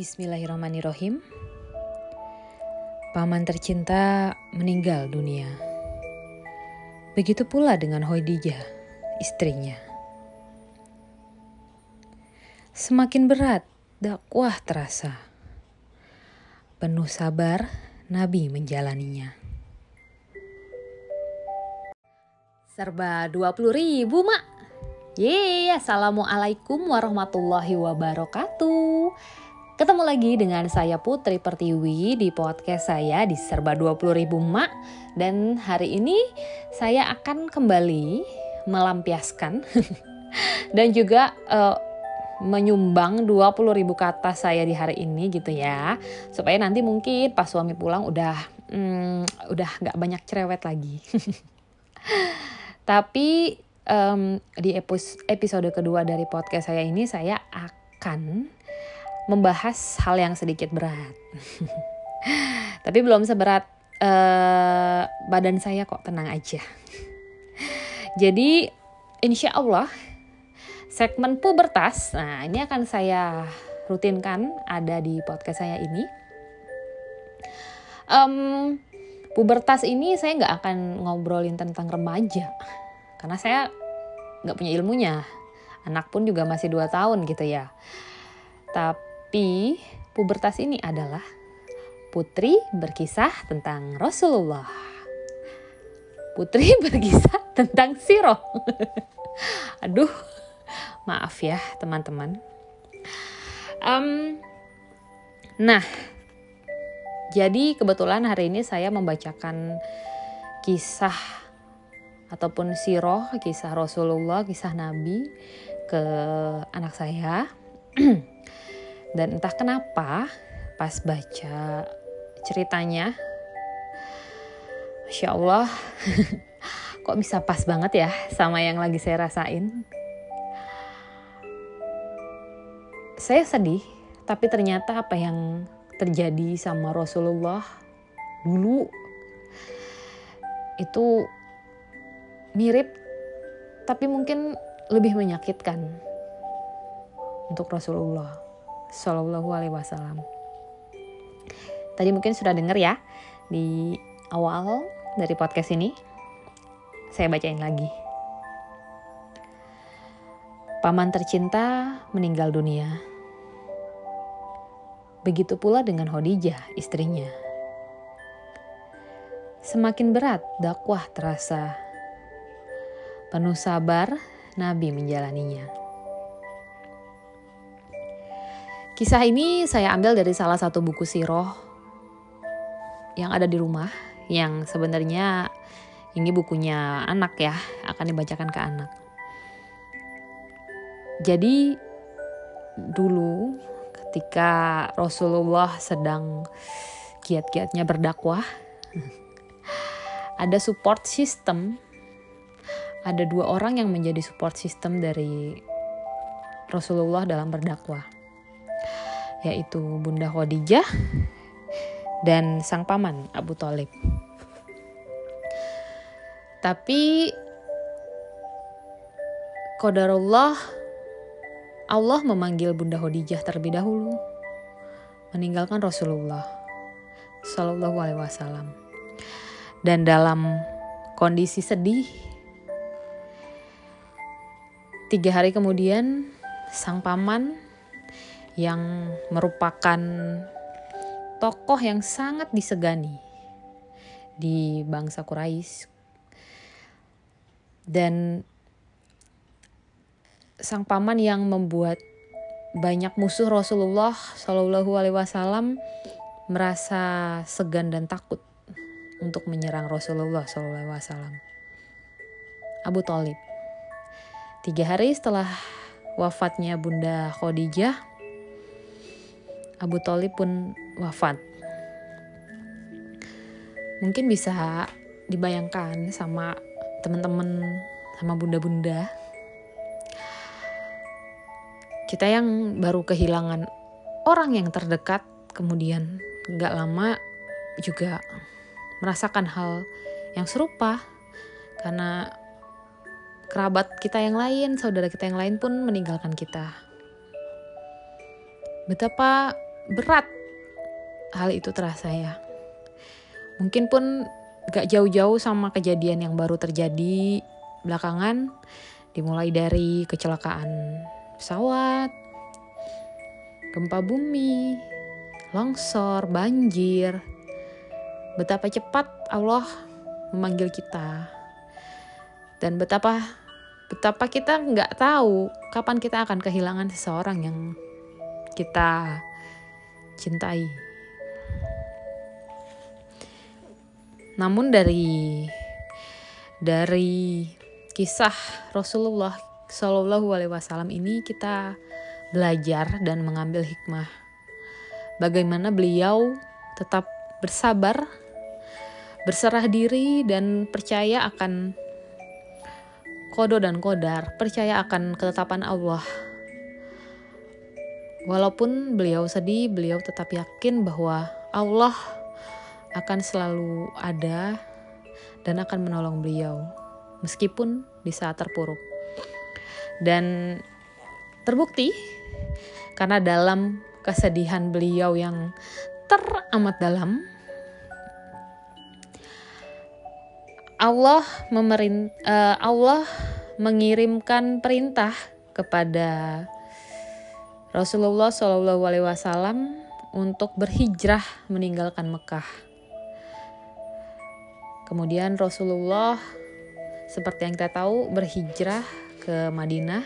Bismillahirrahmanirrahim. Paman tercinta meninggal dunia. Begitu pula dengan Hoidijah, istrinya. Semakin berat dakwah terasa. Penuh sabar, Nabi menjalaninya. Serba 20 ribu, Mak. Yeay, Assalamualaikum warahmatullahi wabarakatuh. Ketemu lagi dengan saya Putri Pertiwi di podcast saya di Serba 20 ribu Mak. Dan hari ini saya akan kembali melampiaskan Dan juga uh, menyumbang 20 ribu kata saya di hari ini gitu ya. Supaya nanti mungkin pas suami pulang udah hmm, udah gak banyak cerewet lagi. Tapi um, di episode kedua dari podcast saya ini saya akan membahas hal yang sedikit berat. Tapi belum seberat uh, badan saya kok tenang aja. Jadi insya Allah segmen pubertas, nah ini akan saya rutinkan ada di podcast saya ini. Um, pubertas ini saya nggak akan ngobrolin tentang remaja, karena saya nggak punya ilmunya. Anak pun juga masih dua tahun gitu ya. Tapi tapi pubertas ini adalah Putri berkisah tentang Rasulullah. Putri berkisah tentang Siro. Aduh, maaf ya teman-teman. Um, nah, jadi kebetulan hari ini saya membacakan kisah ataupun siroh, kisah Rasulullah, kisah Nabi ke anak saya. Dan entah kenapa pas baca ceritanya, Masya Allah, kok bisa pas banget ya sama yang lagi saya rasain. Saya sedih, tapi ternyata apa yang terjadi sama Rasulullah dulu itu mirip tapi mungkin lebih menyakitkan untuk Rasulullah. Shallallahu Alaihi Wasallam. Tadi mungkin sudah dengar ya di awal dari podcast ini. Saya bacain lagi. Paman tercinta meninggal dunia. Begitu pula dengan Khadijah, istrinya. Semakin berat dakwah terasa. Penuh sabar, Nabi menjalaninya. Kisah ini saya ambil dari salah satu buku siroh yang ada di rumah yang sebenarnya ini bukunya anak ya akan dibacakan ke anak. Jadi dulu ketika Rasulullah sedang kiat-kiatnya berdakwah ada support system ada dua orang yang menjadi support system dari Rasulullah dalam berdakwah yaitu Bunda Khadijah dan sang paman Abu Talib. Tapi Qadarullah Allah memanggil Bunda Khadijah terlebih dahulu meninggalkan Rasulullah Shallallahu Alaihi Wasallam dan dalam kondisi sedih tiga hari kemudian sang paman yang merupakan tokoh yang sangat disegani di bangsa Quraisy dan sang paman yang membuat banyak musuh Rasulullah Shallallahu Alaihi Wasallam merasa segan dan takut untuk menyerang Rasulullah Shallallahu Alaihi Wasallam. Abu Talib. Tiga hari setelah wafatnya Bunda Khadijah, Abu Talib pun wafat. Mungkin bisa dibayangkan sama teman-teman, sama bunda-bunda. Kita yang baru kehilangan orang yang terdekat, kemudian gak lama juga merasakan hal yang serupa karena kerabat kita yang lain, saudara kita yang lain pun meninggalkan kita. Betapa berat hal itu terasa ya. Mungkin pun gak jauh-jauh sama kejadian yang baru terjadi belakangan, dimulai dari kecelakaan pesawat, gempa bumi, longsor, banjir. Betapa cepat Allah memanggil kita. Dan betapa betapa kita nggak tahu kapan kita akan kehilangan seseorang yang kita cintai. Namun dari dari kisah Rasulullah Shallallahu Alaihi Wasallam ini kita belajar dan mengambil hikmah bagaimana beliau tetap bersabar, berserah diri dan percaya akan kodo dan kodar, percaya akan ketetapan Allah Walaupun beliau sedih, beliau tetap yakin bahwa Allah akan selalu ada dan akan menolong beliau meskipun di saat terpuruk. Dan terbukti karena dalam kesedihan beliau yang teramat dalam Allah memerin, uh, Allah mengirimkan perintah kepada Rasulullah Shallallahu Alaihi Wasallam untuk berhijrah meninggalkan Mekah. Kemudian Rasulullah seperti yang kita tahu berhijrah ke Madinah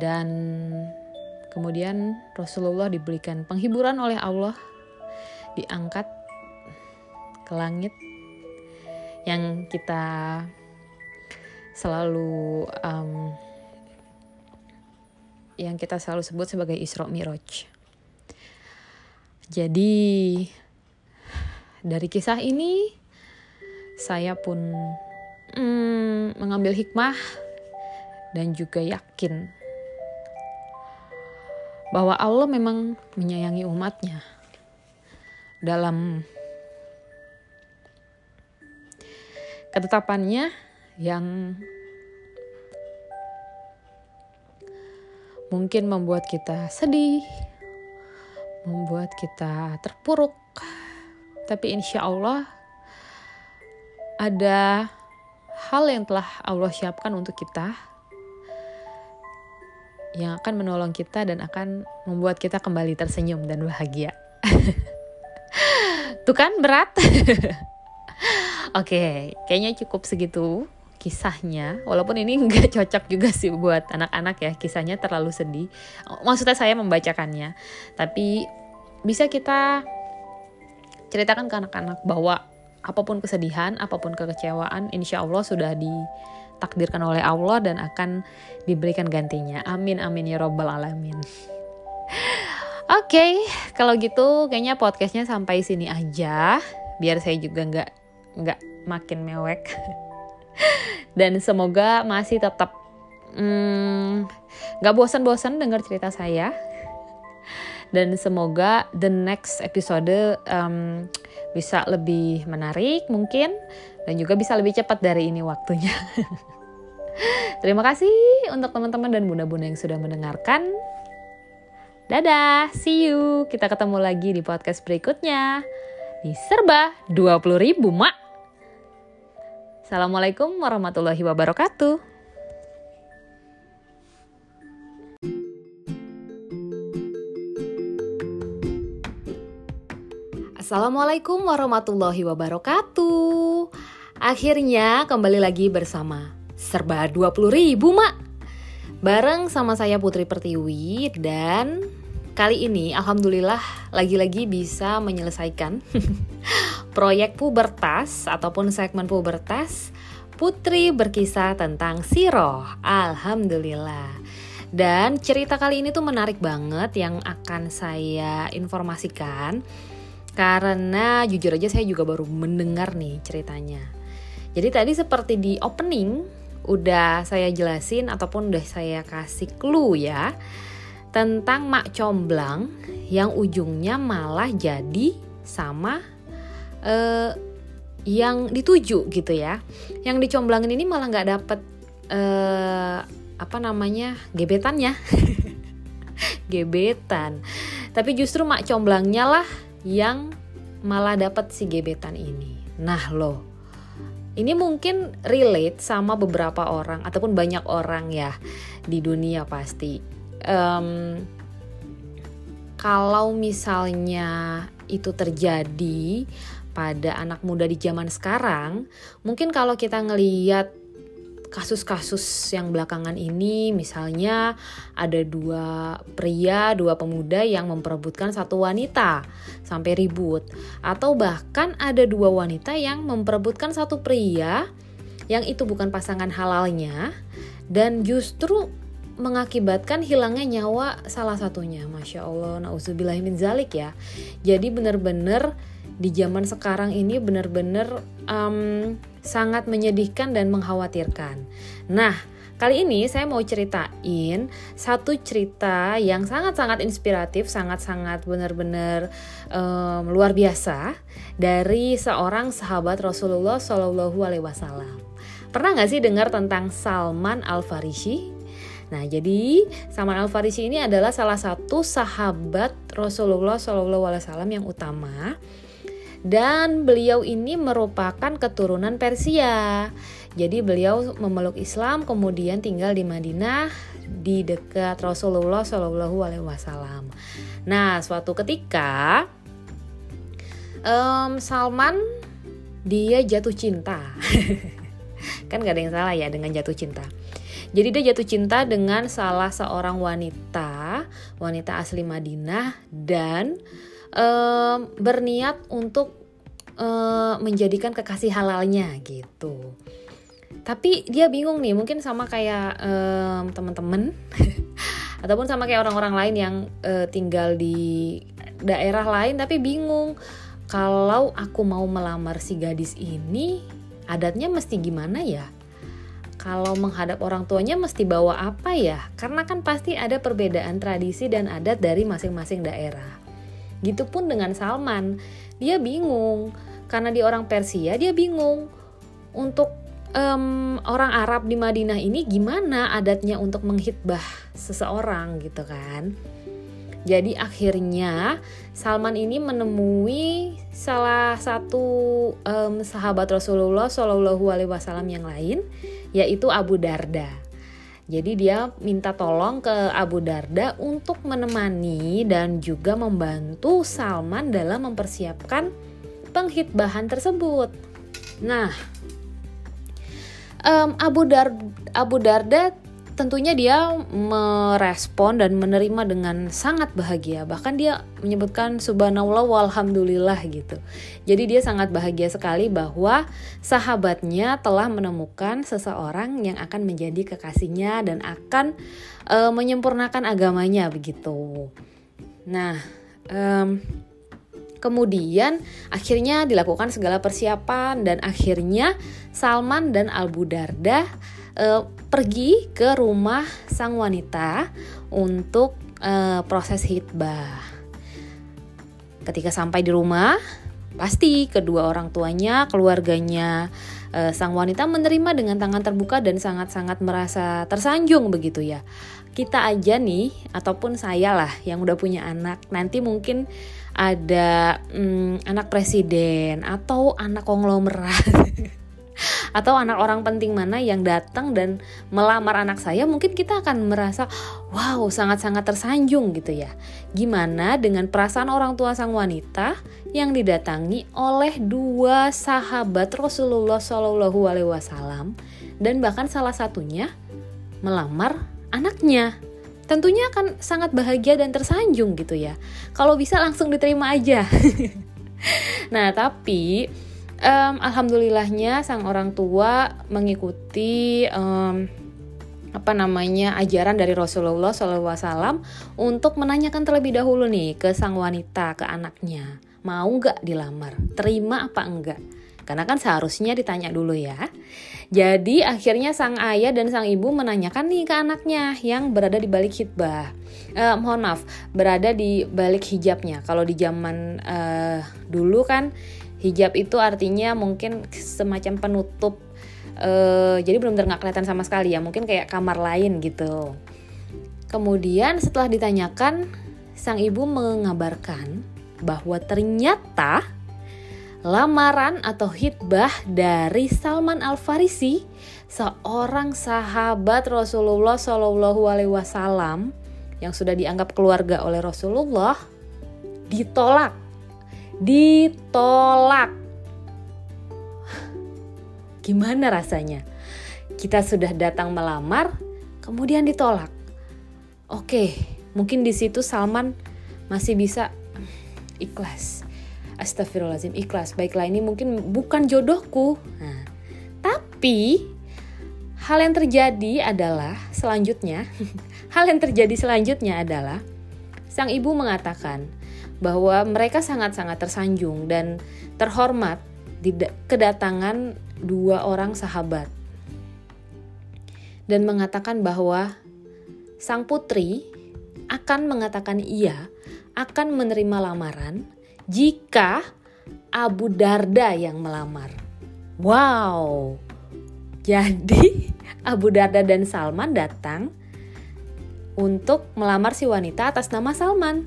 dan kemudian Rasulullah diberikan penghiburan oleh Allah diangkat ke langit yang kita selalu um, yang kita selalu sebut sebagai Isra Miraj. Jadi dari kisah ini saya pun hmm, mengambil hikmah dan juga yakin bahwa Allah memang menyayangi umatnya dalam ketetapannya yang mungkin membuat kita sedih, membuat kita terpuruk. Tapi insya Allah ada hal yang telah Allah siapkan untuk kita yang akan menolong kita dan akan membuat kita kembali tersenyum dan bahagia. Tuh kan berat. Oke, kayaknya cukup segitu kisahnya walaupun ini nggak cocok juga sih buat anak-anak ya kisahnya terlalu sedih. Maksudnya saya membacakannya. Tapi bisa kita ceritakan ke anak-anak bahwa apa pun kesedihan apa pun kekecewaan insya Allah sudah ditakdirkan oleh Allah dan akan diberikan gantinya. Amin amin ya robbal alamin. Oke, okay, kalau gitu kayaknya podcastnya sampai sini aja, biar saya juga nggak nggak makin mewek. dan semoga masih tetap hmm, gak bosan-bosan dengar cerita saya dan semoga the next episode um, bisa lebih menarik mungkin dan juga bisa lebih cepat dari ini waktunya. Terima kasih untuk teman-teman dan bunda-bunda yang sudah mendengarkan. Dadah, see you. Kita ketemu lagi di podcast berikutnya. Di Serba 20 ribu, Mak. Assalamualaikum warahmatullahi wabarakatuh. Assalamualaikum warahmatullahi wabarakatuh. Akhirnya kembali lagi bersama Serba 20 ribu mak Bareng sama saya Putri Pertiwi dan kali ini alhamdulillah lagi-lagi bisa menyelesaikan proyek pubertas ataupun segmen pubertas, Putri berkisah tentang Siroh. Alhamdulillah. Dan cerita kali ini tuh menarik banget yang akan saya informasikan karena jujur aja saya juga baru mendengar nih ceritanya. Jadi tadi seperti di opening udah saya jelasin ataupun udah saya kasih clue ya tentang mak comblang yang ujungnya malah jadi sama uh, yang dituju gitu ya yang dicomblangin ini malah nggak dapet uh, apa namanya gebetannya gebetan Tapi justru mak comblangnya lah yang malah dapat si gebetan ini. Nah loh, ini mungkin relate sama beberapa orang ataupun banyak orang ya di dunia pasti. Um, kalau misalnya itu terjadi pada anak muda di zaman sekarang, mungkin kalau kita ngeliat kasus-kasus yang belakangan ini misalnya ada dua pria, dua pemuda yang memperebutkan satu wanita sampai ribut atau bahkan ada dua wanita yang memperebutkan satu pria yang itu bukan pasangan halalnya dan justru mengakibatkan hilangnya nyawa salah satunya. Masya Allah, nauzubillahimin zalik ya. Jadi benar-benar di zaman sekarang ini benar-benar um, sangat menyedihkan dan mengkhawatirkan. Nah, kali ini saya mau ceritain satu cerita yang sangat-sangat inspiratif, sangat-sangat benar-benar um, luar biasa dari seorang sahabat Rasulullah Shallallahu Alaihi Wasallam. Pernah nggak sih dengar tentang Salman Al Farisi? Nah, jadi Salman Al Farisi ini adalah salah satu sahabat Rasulullah Shallallahu Alaihi Wasallam yang utama dan beliau ini merupakan keturunan Persia. Jadi beliau memeluk Islam kemudian tinggal di Madinah di dekat Rasulullah Shallallahu Alaihi Wasallam. Nah, suatu ketika um, Salman dia jatuh cinta. kan gak ada yang salah ya dengan jatuh cinta. Jadi dia jatuh cinta dengan salah seorang wanita, wanita asli Madinah dan um, berniat untuk uh, menjadikan kekasih halalnya gitu. Tapi dia bingung nih, mungkin sama kayak um, teman-teman ataupun sama kayak orang-orang lain yang uh, tinggal di daerah lain tapi bingung kalau aku mau melamar si gadis ini adatnya mesti gimana ya? Kalau menghadap orang tuanya mesti bawa apa ya? Karena kan pasti ada perbedaan tradisi dan adat dari masing-masing daerah. Gitu pun dengan Salman, dia bingung karena dia orang Persia, dia bingung untuk um, orang Arab di Madinah ini gimana adatnya untuk menghitbah seseorang gitu kan. Jadi akhirnya Salman ini menemui salah satu um, sahabat Rasulullah Shallallahu Alaihi Wasallam yang lain, yaitu Abu Darda. Jadi dia minta tolong ke Abu Darda untuk menemani dan juga membantu Salman dalam mempersiapkan penghitbahan tersebut. Nah, um, Abu, Dar Abu Darda tentunya dia merespon dan menerima dengan sangat bahagia. Bahkan dia menyebutkan subhanallah walhamdulillah gitu. Jadi dia sangat bahagia sekali bahwa sahabatnya telah menemukan seseorang yang akan menjadi kekasihnya dan akan uh, menyempurnakan agamanya begitu. Nah, um, Kemudian akhirnya dilakukan segala persiapan dan akhirnya Salman dan Abu Darda uh, pergi ke rumah sang wanita untuk uh, proses hitbah. Ketika sampai di rumah, pasti kedua orang tuanya, keluarganya uh, sang wanita menerima dengan tangan terbuka dan sangat-sangat merasa tersanjung begitu ya. Kita aja nih ataupun saya lah yang udah punya anak, nanti mungkin ada hmm, anak presiden atau anak konglomerat atau anak orang penting mana yang datang dan melamar anak saya mungkin kita akan merasa wow sangat-sangat tersanjung gitu ya. Gimana dengan perasaan orang tua sang wanita yang didatangi oleh dua sahabat Rasulullah Shallallahu Alaihi Wasallam dan bahkan salah satunya melamar anaknya. Tentunya akan sangat bahagia dan tersanjung gitu ya. Kalau bisa langsung diterima aja. Nah tapi um, alhamdulillahnya sang orang tua mengikuti um, apa namanya ajaran dari Rasulullah SAW untuk menanyakan terlebih dahulu nih ke sang wanita ke anaknya mau nggak dilamar terima apa enggak? Karena kan seharusnya ditanya dulu ya. Jadi akhirnya sang ayah dan sang ibu menanyakan nih ke anaknya yang berada di balik hitbah uh, mohon maaf berada di balik hijabnya. Kalau di zaman uh, dulu kan hijab itu artinya mungkin semacam penutup uh, jadi belum benar nggak kelihatan sama sekali ya mungkin kayak kamar lain gitu. Kemudian setelah ditanyakan sang ibu mengabarkan bahwa ternyata lamaran atau hitbah dari Salman Al Farisi, seorang sahabat Rasulullah Shallallahu Alaihi Wasallam yang sudah dianggap keluarga oleh Rasulullah, ditolak, ditolak. Gimana rasanya? Kita sudah datang melamar, kemudian ditolak. Oke, mungkin di situ Salman masih bisa ikhlas Astagfirullahaladzim ikhlas baiklah ini mungkin bukan jodohku nah, tapi hal yang terjadi adalah selanjutnya hal yang terjadi selanjutnya adalah sang ibu mengatakan bahwa mereka sangat-sangat tersanjung dan terhormat di kedatangan dua orang sahabat dan mengatakan bahwa sang putri akan mengatakan iya akan menerima lamaran jika Abu Darda yang melamar. Wow. Jadi Abu Darda dan Salman datang untuk melamar si wanita atas nama Salman.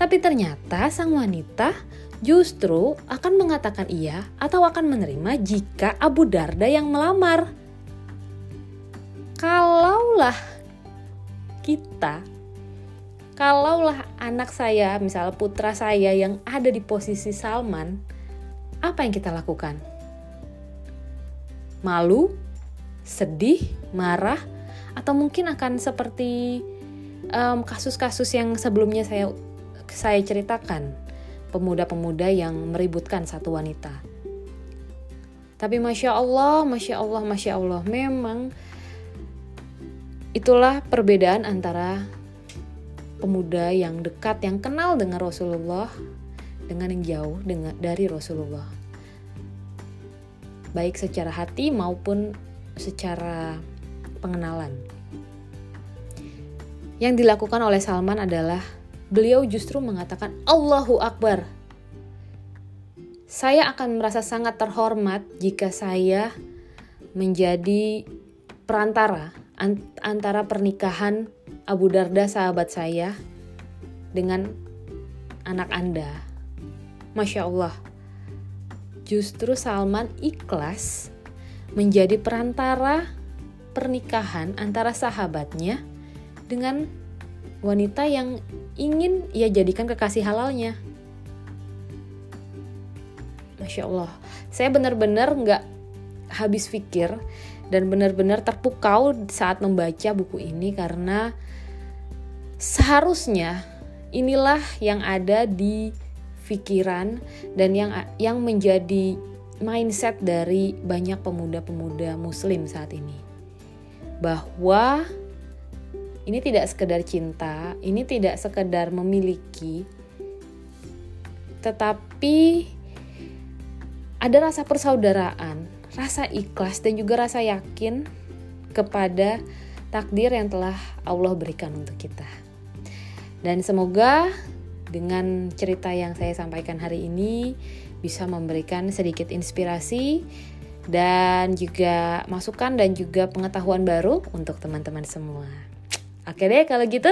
Tapi ternyata sang wanita justru akan mengatakan iya atau akan menerima jika Abu Darda yang melamar. Kalaulah kita kalaulah anak saya, misalnya putra saya yang ada di posisi Salman, apa yang kita lakukan? Malu, sedih, marah, atau mungkin akan seperti kasus-kasus um, yang sebelumnya saya saya ceritakan, pemuda-pemuda yang meributkan satu wanita. Tapi masya Allah, masya Allah, masya Allah, memang itulah perbedaan antara pemuda yang dekat yang kenal dengan Rasulullah dengan yang jauh dengan dari Rasulullah baik secara hati maupun secara pengenalan yang dilakukan oleh Salman adalah beliau justru mengatakan Allahu Akbar saya akan merasa sangat terhormat jika saya menjadi perantara antara pernikahan Abu Darda sahabat saya dengan anak Anda. Masya Allah, justru Salman ikhlas menjadi perantara pernikahan antara sahabatnya dengan wanita yang ingin ia jadikan kekasih halalnya. Masya Allah, saya benar-benar nggak habis pikir dan benar-benar terpukau saat membaca buku ini karena seharusnya inilah yang ada di pikiran dan yang yang menjadi mindset dari banyak pemuda-pemuda muslim saat ini. Bahwa ini tidak sekedar cinta, ini tidak sekedar memiliki tetapi ada rasa persaudaraan, rasa ikhlas dan juga rasa yakin kepada takdir yang telah Allah berikan untuk kita. Dan semoga dengan cerita yang saya sampaikan hari ini bisa memberikan sedikit inspirasi dan juga masukan dan juga pengetahuan baru untuk teman-teman semua. Oke deh kalau gitu,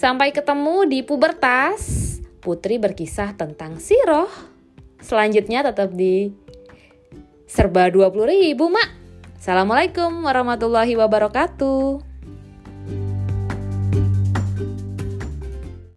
sampai ketemu di pubertas. Putri berkisah tentang siroh. Selanjutnya tetap di serba 20 ribu mak. Assalamualaikum warahmatullahi wabarakatuh.